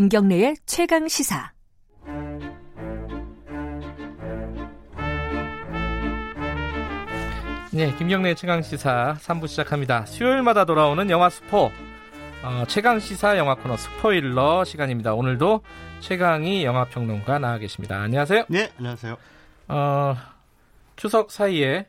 김경래의 최강 시사. 네, 김경래 최강 시사 3부 시작합니다. 수요일마다 돌아오는 영화 스포 어, 최강 시사 영화 코너 스포일러 시간입니다. 오늘도 최강이 영화 평론가 나와 계십니다. 안녕하세요. 네, 안녕하세요. 어, 추석 사이에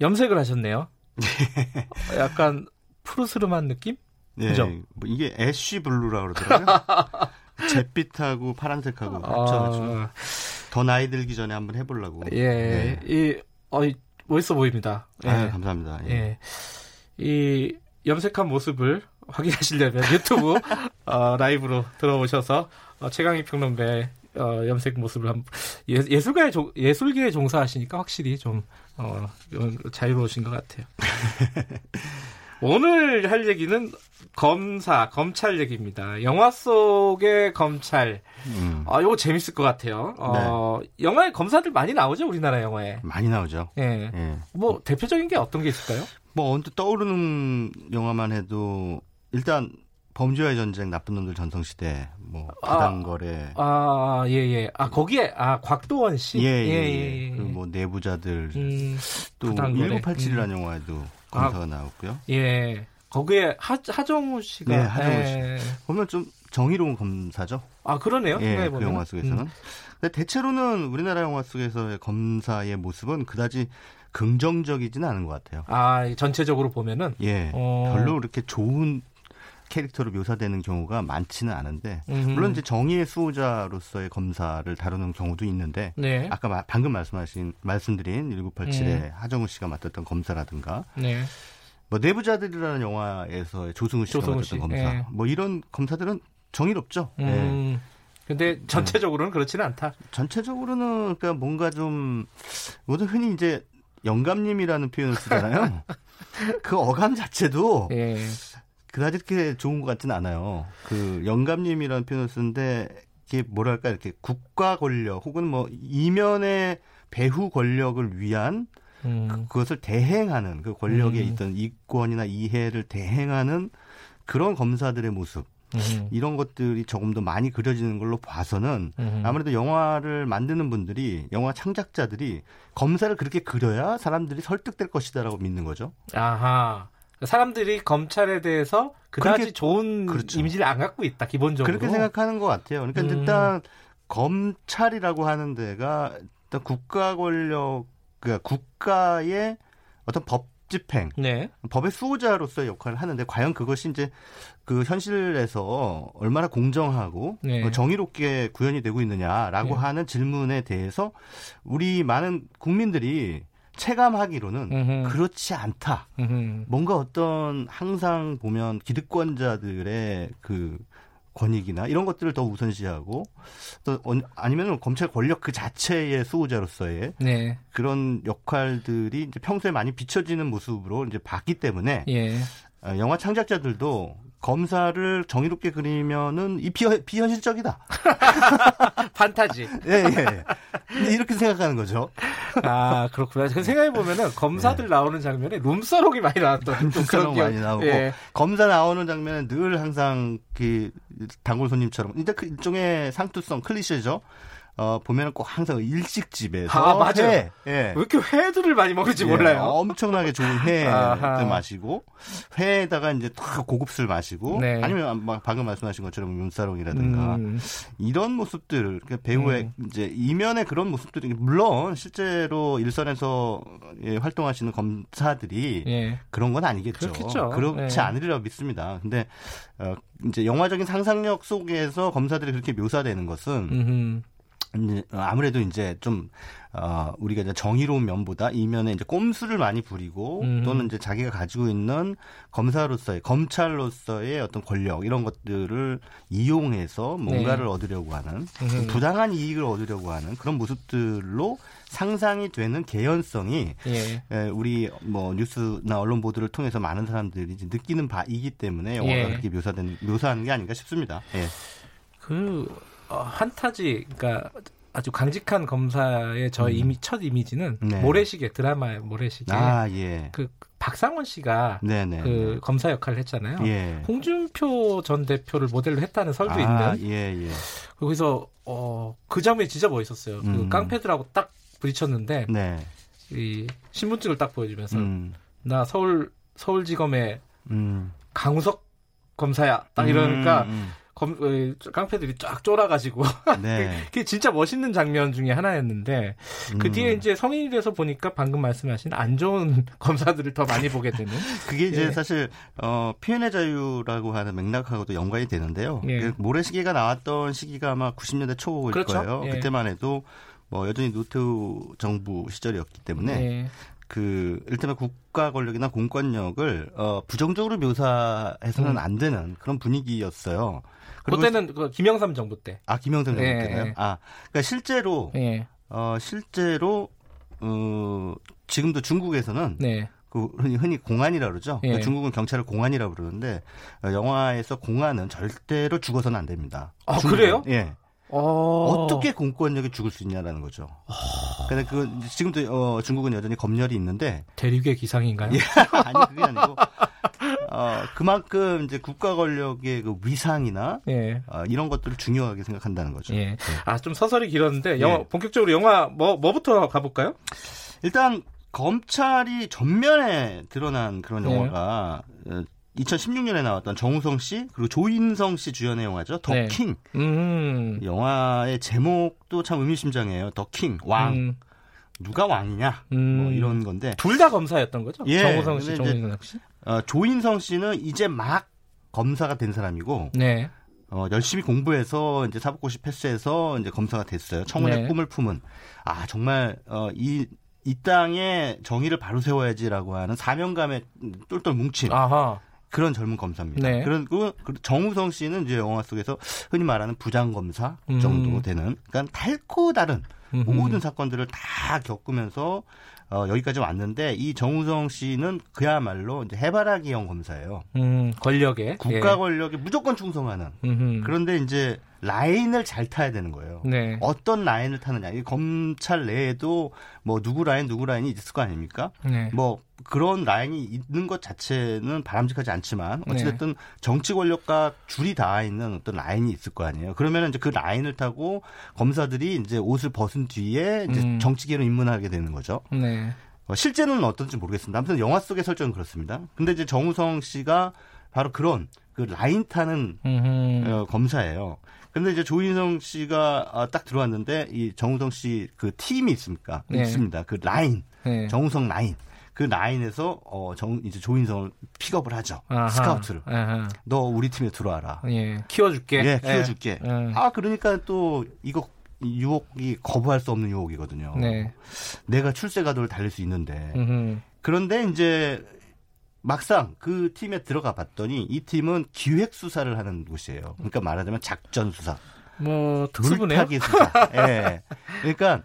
염색을 하셨네요. 어, 약간 푸르스름한 느낌? 네, 그죠? 뭐 이게 ash blue라고 그러더라고요. 잿빛하고 파란색하고 합쳐가지고 아, 더 나이 들기 전에 한번 해보려고. 예, 네. 이, 어, 이, 멋있어 보입니다. 예. 아유, 감사합니다. 예. 예. 이 염색한 모습을 확인하시려면 유튜브 어, 라이브로 들어오셔서 어, 최강희 평론가의 어, 염색 모습을 한번 예, 종, 예술계에 종사하시니까 확실히 좀 어, 자유로우신 것 같아요. 오늘 할 얘기는 검사, 검찰 얘기입니다. 영화 속의 검찰. 음, 아, 이거 재밌을 것 같아요. 어, 영화에 검사들 많이 나오죠, 우리나라 영화에. 많이 나오죠. 예. 예. 뭐 대표적인 게 어떤 게 있을까요? 뭐 언뜻 떠오르는 영화만 해도 일단 범죄와의 전쟁, 나쁜 놈들 전성시대, 뭐 아. 부당거래, 아, 예, 예. 아, 거기에, 아, 곽도원 씨? 예, 예, 예. 그리고 뭐 내부자들, 음, 또 부당거래. 1987이라는 영화에도 검사가 나왔고요. 예. 거기에 하, 하정우 씨가. 네, 하정우 씨. 예. 보면 좀 정의로운 검사죠. 아, 그러네요. 예, 그. 영화 속에서는. 음. 근데 대체로는 우리나라 영화 속에서의 검사의 모습은 그다지 긍정적이지는 않은 것 같아요. 아, 이 전체적으로 보면은. 예, 어. 별로 그렇게 좋은 캐릭터로 묘사되는 경우가 많지는 않은데 음. 물론 이제 정의의 수호자로서의 검사를 다루는 경우도 있는데 네. 아까 마- 방금 말씀하신 말씀드린 1987의 음. 하정우 씨가 맡았던 검사라든가 네. 뭐 내부자들이라는 영화에서의 조승우 씨가 조승우 맡았던 씨, 검사 예. 뭐 이런 검사들은 정의롭죠. 예. 음. 근데 전체적으로는 그렇지는 않다. 전체적으로는 그러니까 뭔가 좀 모두 흔히 이제 영감님이라는 표현을 쓰잖아요. 그 어감 자체도 예. 그다지 그렇게 좋은 것 같지는 않아요. 그 영감님이라는 표현을 쓰는데 이게 뭐랄까 이렇게 국가 권력 혹은 뭐 이면의 배후 권력을 위한 음. 그것을 대행하는 그 권력에 음. 있던 이권이나 이해를 대행하는 그런 검사들의 모습 음. 이런 것들이 조금 더 많이 그려지는 걸로 봐서는 음. 아무래도 영화를 만드는 분들이 영화 창작자들이 검사를 그렇게 그려야 사람들이 설득될 것이다라고 믿는 거죠. 아하. 사람들이 검찰에 대해서 그다지 그렇게- 좋은 그렇죠. 이미지를 안 갖고 있다, 기본적으로. 그렇게 생각하는 것 같아요. 그러니까 음. 일단 검찰이라고 하는 데가 일단 국가 권력, 그러니까 국가의 어떤 법 집행, 네. 법의 수호자로서의 역할을 하는데 과연 그것이 이제 그 현실에서 얼마나 공정하고 네. 어, 정의롭게 구현이 되고 있느냐라고 네. 하는 질문에 대해서 우리 많은 국민들이 체감하기로는 음흠. 그렇지 않다. 음흠. 뭔가 어떤 항상 보면 기득권자들의 그 권익이나 이런 것들을 더 우선시하고 또 언- 아니면 검찰 권력 그 자체의 수호자로서의 네. 그런 역할들이 이제 평소에 많이 비춰지는 모습으로 이제 봤기 때문에 예. 어, 영화 창작자들도 검사를 정의롭게 그리면은 이 비현, 비현실적이다. 판타지. 예, 예. 근데 이렇게 생각하는 거죠. 아, 그렇구나. 그 생각해 보면은 검사들 나오는 장면에 룸사롱이 많이 나왔던 기억. 많이 나오고 예. 검사 나오는 장면은 늘 항상 그 단골 손님처럼 이제 그 일종의 상투성 클리셰죠. 어 보면은 꼭 항상 일식집에서 아, 맞아요. 회, 예. 왜 이렇게 회들을 많이 먹을지 예, 몰라요. 엄청나게 좋은. 회를 마시고 회에다가 이제 딱 고급술 마시고 네. 아니면 막 방금 말씀하신 것처럼 윤사롱이라든가 음, 이런 모습들 그러니까 배우의 음. 이제 이면의 그런 모습들이 물론 실제로 일선에서 예, 활동하시는 검사들이 예. 그런 건 아니겠죠. 그렇겠죠. 그렇지 네. 않으리라고 믿습니다. 근데 어, 이제 영화적인 상상력 속에서 검사들이 그렇게 묘사되는 것은 음, 이제 아무래도 이제 좀 어, 우리가 이제 정의로운 면보다 이면에 이제 꼼수를 많이 부리고 음. 또는 이제 자기가 가지고 있는 검사로서의 검찰로서의 어떤 권력 이런 것들을 이용해서 뭔가를 얻으려고 하는 네. 음. 부당한 이익을 얻으려고 하는 그런 모습들로 상상이 되는 개연성이 예. 예, 우리 뭐 뉴스나 언론 보도를 통해서 많은 사람들이 느끼는 바이기 때문에 영화가 예. 그렇게 묘사된 묘사하는 게 아닌가 싶습니다. 예. 그 어, 한타지, 그러니까 아주 강직한 검사의 저 이미 첫 이미지는 네. 모래시계 드라마의 모래시계. 아 예. 그 박상원 씨가 네네. 그 검사 역할을 했잖아요. 예. 홍준표 전 대표를 모델로 했다는 설도 아, 있는. 예, 예. 거기서 어, 그 장면이 진짜 멋있었어요. 그 음. 깡패들하고 딱 부딪혔는데 네. 이 신분증을 딱 보여주면서 음. 나 서울 서울지검의 음. 강우석 검사야. 딱 이러니까 음, 검, 어, 깡패들이 쫙 쫄아가지고 음. 네. 그게 진짜 멋있는 장면 중에 하나였는데 그 음. 뒤에 이제 성인이 돼서 보니까 방금 말씀하신 안 좋은 검사들을 더 많이 보게 되는 그게 이제 예. 사실 어, 표현의 자유라고 하는 맥락하고도 연관이 되는데요. 예. 그 모래시계가 나왔던 시기가 아마 90년대 초일 그렇죠. 거예요. 예. 그때만 해도 뭐 여전히 노태우 정부 시절이었기 때문에 네. 그 일테면 국가 권력이나 공권력을 어, 부정적으로 묘사해서는 음. 안 되는 그런 분위기였어요. 그때는 그 김영삼 정부 때. 아 김영삼 정부 예, 때나요? 예. 아 그러니까 실제로 예. 어 실제로 어 지금도 중국에서는 네. 그 흔히, 공안이라 그러죠. 예. 그러니까 중국은 경찰을 공안이라 부르는데 어, 영화에서 공안은 절대로 죽어서는 안 됩니다. 아, 중국은. 그래요? 예. 어. 어떻게 공권력이 죽을 수 있냐라는 거죠. 근데 그 지금도 어, 중국은 여전히 검열이 있는데 대륙의 기상인가요? 예. 아니 그게 아니고 어, 그만큼 이제 국가 권력의 그 위상이나 예. 어, 이런 것들을 중요하게 생각한다는 거죠. 예. 아, 좀 서설이 길었는데, 영화, 예. 본격적으로 영화, 뭐, 뭐부터 가볼까요? 일단 검찰이 전면에 드러난 그런 네. 영화가 어, 2016년에 나왔던 정우성 씨 그리고 조인성 씨 주연의 영화죠. 더 네. 킹. 음. 영화의 제목도 참 의미심장해요. 더 킹. 왕. 음. 누가 왕이냐? 음. 뭐 이런 건데. 둘 다 검사였던 거죠? 예, 정우성 씨, 정우성 씨? 어, 조인성 씨는 이제 막 검사가 된 사람이고 네. 어, 열심히 공부해서 이제 사법고시 패스해서 이제 검사가 됐어요. 청운의 네. 꿈을 품은 아 정말 어, 이, 이 땅에 정의를 바로 세워야지라고 하는 사명감에 똘똘 뭉친 아하. 그런 젊은 검사입니다. 네. 그리고 그 정우성 씨는 이제 영화 속에서 흔히 말하는 부장 검사 음. 정도 되는 그러니까 탈코 다른 음흠. 모든 사건들을 다 겪으면서 어, 여기까지 왔는데 이 정우성 씨는 그야말로 이제 해바라기형 검사예요. 음, 권력에. 국가 권력에 무조건 충성하는 예. 음흠. 그런데 이제 라인을 잘 타야 되는 거예요. 네. 어떤 라인을 타느냐. 이 검찰 내에도 뭐 누구 라인 누구 라인이 있을 거 아닙니까? 네. 뭐 그런 라인이 있는 것 자체는 바람직하지 않지만 네. 어찌됐든 정치 권력과 줄이 닿아 있는 어떤 라인이 있을 거 아니에요. 그러면 이제 그 라인을 타고 검사들이 이제 옷을 벗은 뒤에 이제 음. 정치계로 입문하게 되는 거죠. 네. 어, 실제는 어떤지 모르겠습니다. 아무튼 영화 속의 설정은 그렇습니다. 근데 이제 정우성 씨가 바로 그런 그 라인 타는. 어, 검사예요. 근데 이제 조인성 씨가 아, 딱 들어왔는데 이 정우성 씨 그 팀이 있습니까? 네. 있습니다. 그 라인, 네. 정우성 라인. 그 라인에서 어, 정, 이제 조인성을 픽업을 하죠. 아하. 스카우트를. 아하. 너 우리 팀에 들어와라. 예. 키워줄게. 예, 키워줄게. 예. 아 그러니까 또 이거 유혹이 거부할 수 없는 유혹이거든요. 네. 내가 출세가도를 달릴 수 있는데 음흠. 그런데 이제 막상 그 팀에 들어가 봤더니 이 팀은 기획 수사를 하는 곳이에요. 그러니까 말하자면 작전 수사, 뭐, 특수부네요. 수사. 예. 그러니까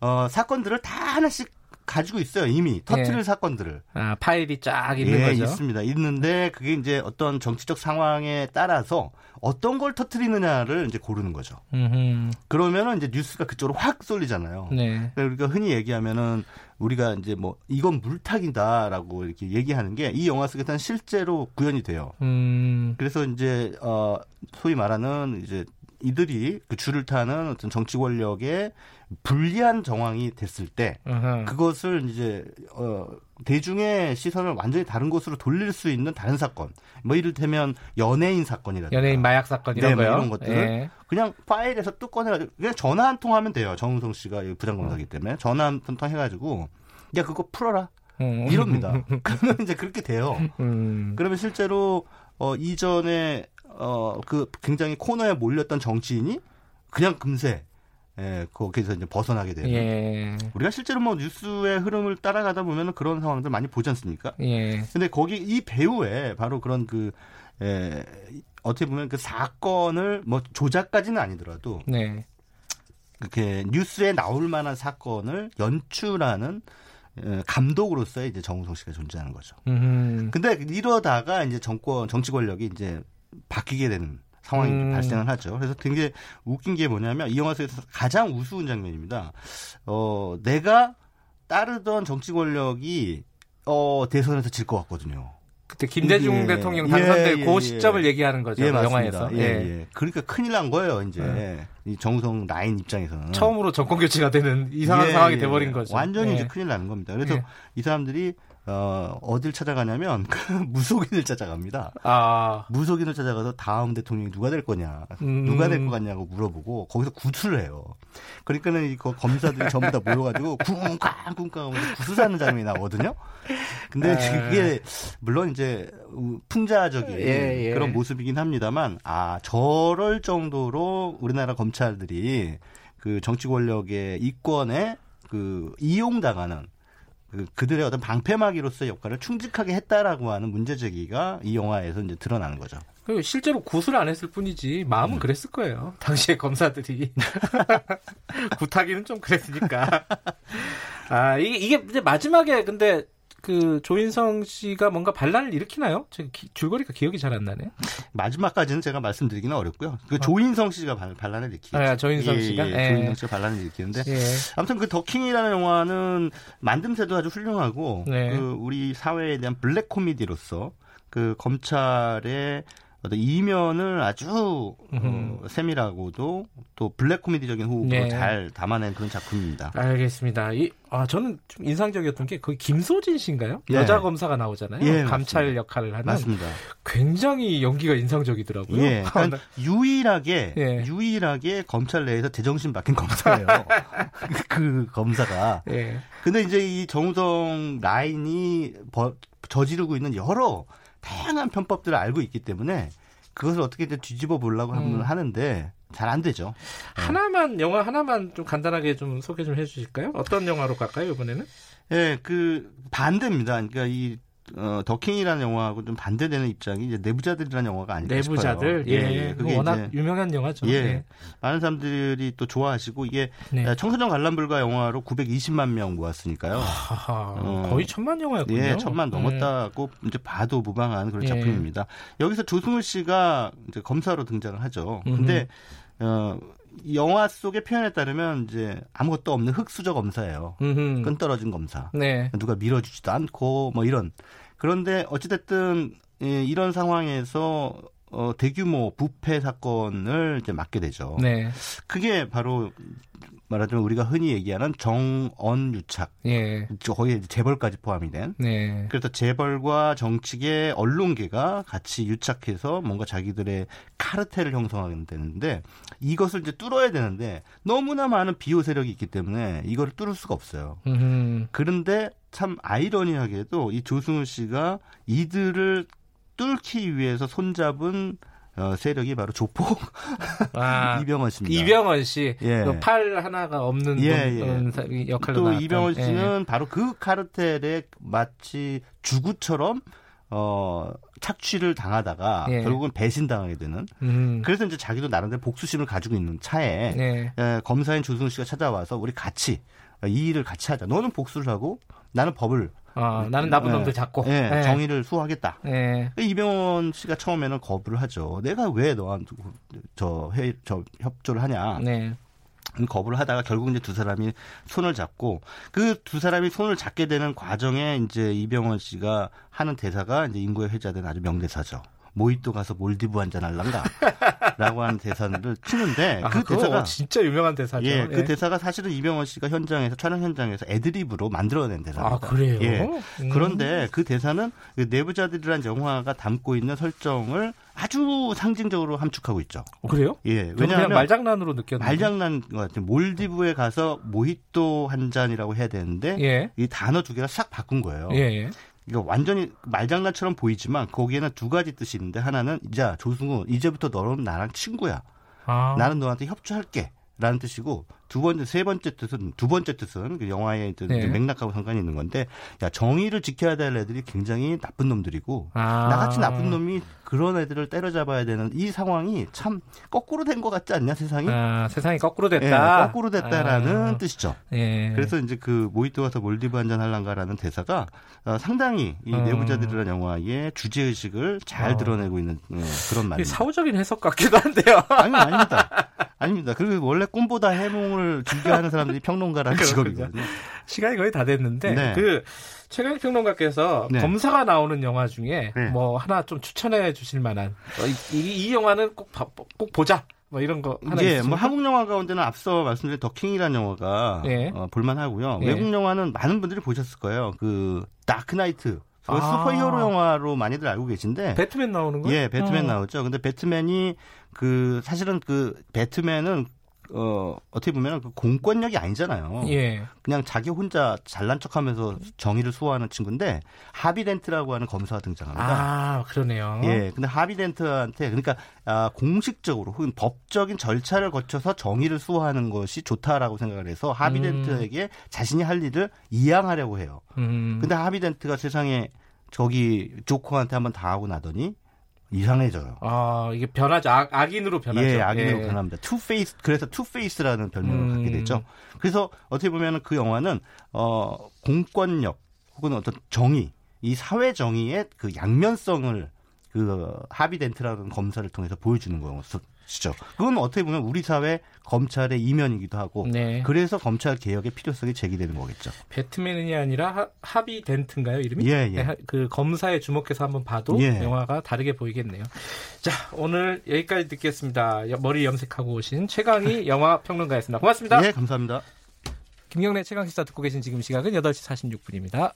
어, 사건들을 다 하나씩 가지고 있어요. 이미 터트릴 예. 사건들을. 아, 파일이 쫙 있는 예, 거죠. 있습니다. 있는데 그게 이제 어떤 정치적 상황에 따라서 어떤 걸 터트리느냐를 이제 고르는 거죠. 음흠. 그러면은 이제 뉴스가 그쪽으로 확 쏠리잖아요. 네. 그러니까 우리가 흔히 얘기하면은 우리가 이제 뭐 이건 물타기다라고 이렇게 얘기하는 게 이 영화 속에서는 실제로 구현이 돼요. 음. 그래서 이제 어 소위 말하는 이제 이들이 그 줄을 타는 어떤 정치 권력에 불리한 정황이 됐을 때 아하. 그것을 이제 어 대중의 시선을 완전히 다른 곳으로 돌릴 수 있는 다른 사건 뭐 이를테면 연예인 사건이라든가 연예인 마약 사건 이런 네, 뭐 거요. 이런 것들을 예. 그냥 파일에서 뚝 꺼내가지고 그냥 전화 한 통 하면 돼요 정우성 씨가 부장검사기 때문에 전화 한 통 해가지고 야 그거 풀어라 음. 이럽니다 그러면 이제 그렇게 돼요 음. 그러면 실제로 어 이전에 어 그 굉장히 코너에 몰렸던 정치인이 그냥 금세 예, 거기서 이제 벗어나게 되는 예. 우리가 실제로 뭐 뉴스의 흐름을 따라가다 보면은 그런 상황들 많이 보지 않습니까? 예. 근데 거기 이 배우에 바로 그런 그 에, 어떻게 보면 그 사건을 뭐 조작까지는 아니더라도 네. 그렇게 뉴스에 나올 만한 사건을 연출하는 에, 감독으로서의 이제 정우성 씨가 존재하는 거죠. 음. 근데 이러다가 이제 정권 정치 권력이 이제 바뀌게 되는 상황이 음. 발생을 하죠. 그래서 되게 웃긴 게 뭐냐면 이 영화 속에서 가장 우스운 장면입니다. 어, 내가 따르던 정치 권력이 어, 대선에서 질 것 같거든요. 그때 김대중 예, 대통령 예, 당선될 예, 그 예. 시점을 얘기하는 거죠. 예, 그 영화에서. 맞습니다. 예, 예. 예. 그러니까 큰일 난 거예요, 이제. 네. 이 정우성 라인 입장에서는. 처음으로 정권 교체가 되는 이상한 예, 상황이 예, 돼버린 예. 거죠. 완전히 예. 이제 큰일 나는 겁니다. 그래서 예. 이 사람들이 어, 어딜 찾아가냐면 그 무속인을 찾아갑니다. 아, 무속인을 찾아가서 다음 대통령이 누가 될 거냐, 음. 누가 될 것 같냐고 물어보고 거기서 구술을 해요. 그러니까는 이거 검사들이 전부 다 모여가지고 쿵쾅 쿵쾅 하면서 구슬하는 장면이 나오거든요. 근데 아. 그게 물론 이제 풍자적인 예, 예. 그런 모습이긴 합니다만 아 저럴 정도로 우리나라 검찰들이 그 정치 권력의 이권에 그 이용당하는 그 그들의 어떤 방패막이로서의 역할을 충직하게 했다라고 하는 문제 제기가 이 영화에서 이제 드러나는 거죠. 그리고 실제로 구술 안 했을 뿐이지 마음은 음. 그랬을 거예요. 당시에 검사들이 구타기는 좀 그랬으니까. 아 이게 이게 이제 마지막에 근데 그 조인성 씨가 뭔가 반란을 일으키나요? 기- 줄거리가 기억이 잘 안 나네. 마지막까지는 제가 말씀드리기는 어렵고요. 그 조인성 씨가 반- 반란을 일으키죠. 아, 조인성 예, 씨가? 예, 예. 조인성 씨가 반란을 일으키는데 예. 아무튼 그 더킹이라는 영화는 만듦새도 아주 훌륭하고 네. 그 우리 사회에 대한 블랙 코미디로서 그 검찰의 어떤 이면을 아주 어, 세밀하고도 또 블랙 코미디적인 호흡으로 네. 잘 담아낸 그런 작품입니다. 알겠습니다. 이, 아, 저는 좀 인상적이었던 게 거기 김소진 씨인가요? 예. 여자 검사가 나오잖아요. 예, 감찰 맞습니다. 역할을 하는. 맞습니다. 굉장히 연기가 인상적이더라고요. 예, 그러니까 유일하게 예. 유일하게 검찰 내에서 제정신 박힌 검사예요. 그 검사가. 예. 근데 이제 이 정우성 라인이 버- 저지르고 있는 여러 다양한 편법들을 알고 있기 때문에 그것을 어떻게 든 뒤집어 보려고 하면 음. 하는데 잘 안 되죠. 하나만 영화 하나만 좀 간단하게 좀 소개 좀 해주실까요? 어떤 영화로 갈까요 이번에는? 예, 그 반대입니다. 그러니까 이 어, 더킹이라는 영화하고 좀 반대되는 입장이 이제 내부자들이라는 영화가 아닐까 내부자들. 싶어요. 예, 그거 워낙 유명한 영화죠. 예. 많은 사람들이 또 좋아하시고 이게 네. 청소년 관람불가 영화로 920만 명 모았으니까요. 하하, 어. 거의 천만 영화였군요. 예, 천만 예. 넘었다고 이제 봐도 무방한 그런 예. 작품입니다. 여기서 조승우 씨가 이제 검사로 등장을 하죠. 근데 어, 이 영화 속의 표현에 따르면 이제 아무것도 없는 흑수저 검사예요. 음흠. 끈 떨어진 검사. 네. 누가 밀어주지도 않고 뭐 이런. 그런데 어찌됐든 예, 이런 상황에서 어, 대규모 부패 사건을 이제 맡게 되죠. 네. 그게 바로 말하자면 우리가 흔히 얘기하는 정언 유착, 예. 거의 재벌까지 포함이 된. 네. 그래서 재벌과 정치계, 언론계가 같이 유착해서 뭔가 자기들의 카르텔을 형성하게 되는데 이것을 이제 뚫어야 되는데 너무나 많은 비호 세력이 있기 때문에 이거를 뚫을 수가 없어요. 음흠. 그런데 참 아이러니하게도 이 조승우 씨가 이들을 뚫기 위해서 손잡은 어, 세력이 바로 조폭 아, 이병헌 씨입니다. 이병헌 씨. 예. 그팔 하나가 없는 예, 분, 예. 사- 역할로 또 나왔던. 이병헌 예. 씨는 바로 그 카르텔의 마치 주구처럼 어 착취를 당하다가 예. 결국은 배신당하게 되는 음. 그래서 이제 자기도 나름대로 복수심을 가지고 있는 차에 네. 에, 검사인 조승우 씨가 찾아와서 우리 같이 어, 이 일을 같이 하자. 너는 복수를 하고 나는 법을 아, 나는 나쁜 예. 놈들 잡고. 예, 예. 정의를 수호하겠다. 예. 이병헌 씨가 처음에는 거부를 하죠. 내가 왜 너한테 저, 회, 저 협조를 하냐. 네. 거부를 하다가 결국 이제 두 사람이 손을 잡고 그 두 사람이 손을 잡게 되는 과정에 이제 이병헌 씨가 하는 대사가 이제 인구에 회자된 아주 명대사죠. 모히또 가서 몰디브 한잔 할란가? 라고 하는 대사를 치는데 아, 그 대사가 진짜 유명한 대사죠. 예, 그 대사가 사실은 이병헌 씨가 현장에서 촬영 현장에서 애드립으로 만들어낸 대사입니다. 아, 그래요? 예. 음. 그런데 그 대사는 그 내부자들이란 영화가 담고 있는 설정을 아주 상징적으로 함축하고 있죠. 어, 그래요? 예, 왜냐하면 말장난으로 느꼈는데. 말장난 것 같아요. 몰디브에 가서 모히또 한 잔이라고 해야 되는데 예. 이 단어 두 개를 싹 바꾼 거예요. 예, 예. 이거 완전히 말장난처럼 보이지만 거기에는 두 가지 뜻이 있는데 하나는 자 조승우 이제부터 너는 나랑 친구야. 아. 나는 너한테 협조할게. 라는 뜻이고 두 번째 세 번째 뜻은 두 번째 뜻은 그 영화의 그 네. 맥락하고 상관이 있는 건데 야 정의를 지켜야 될 애들이 굉장히 나쁜 놈들이고 아. 나같이 나쁜 놈이 그런 애들을 때려잡아야 되는 이 상황이 참 거꾸로 된 것 같지 않냐 세상이 아, 세상이 거꾸로 예, 됐다. 거꾸로 됐다라는 아. 뜻이죠. 예. 그래서 이제 그 모히또 가서 몰디브 한잔 할란가라는 대사가 어, 상당히 이 음. 내부자들이라는 영화의 주제 의식을 잘 어. 드러내고 있는 어, 그런 말입니다. 사후적인 해석 같기도 한데요. 아니 아닙니다. 아닙니다. 그리고 원래 꿈보다 해몽을 즐겨하는 사람들이 평론가라는. 직업이거든요. 시간이 거의 다 됐는데 네. 그 최강 평론가께서 네. 검사가 나오는 영화 중에 네. 뭐 하나 좀 추천해 주실 만한 어, 이, 이, 이 영화는 꼭, 봐- 꼭 보자 뭐 이런 거 하나 예, 있습니까? 뭐 한국 영화 가운데는 앞서 말씀드린 더킹이라는 영화가 예. 어, 볼만하고요. 예. 외국 영화는 많은 분들이 보셨을 거예요. 그 다크나이트. 그 아. 슈퍼히어로 영화로 많이들 알고 계신데 배트맨 나오는 거? 예, 배트맨 어. 나오죠. 근데 배트맨이 그 사실은 그 배트맨은 어 어떻게 보면 그 공권력이 아니잖아요. 예. 그냥 자기 혼자 잘난 척 하면서 정의를 수호하는 친구인데 하비덴트라고 하는 검사가 등장합니다. 아 그러네요. 예, 근데 하비덴트한테 그러니까 아, 공식적으로 혹은 법적인 절차를 거쳐서 정의를 수호하는 것이 좋다라고 생각을 해서 하비덴트에게 자신이 할 일을 이양하려고 해요. 음. 근데 하비덴트가 세상에 저기 조커한테 한번 당하고 나더니 이상해져요. 아 이게 변하죠. 악, 악인으로 변하죠. 예, 악인으로 예. 변합니다. 투페이스 그래서 투페이스라는 별명을 음. 갖게 되죠. 그래서 어떻게 보면은 그 영화는 어 공권력 혹은 어떤 정의 이 사회 정의의 그 양면성을 그 하비 덴트라는 검사를 통해서 보여주는 것이죠. 그건 어떻게 보면 우리 사회 검찰의 이면이기도 하고 네. 그래서 검찰 개혁의 필요성이 제기되는 거겠죠. 배트맨이 아니라 하, 하비 덴트인가요 이름이? 예, 예. 네, 하- 그 검사에 주목해서 한번 봐도 예. 영화가 다르게 보이겠네요. 자 오늘 여기까지 듣겠습니다. 여- 머리 염색하고 오신 최강희 영화 평론가였습니다. 고맙습니다. 예, 감사합니다. 김경래 최강 시사 듣고 계신 지금 시각은 8시 46분입니다.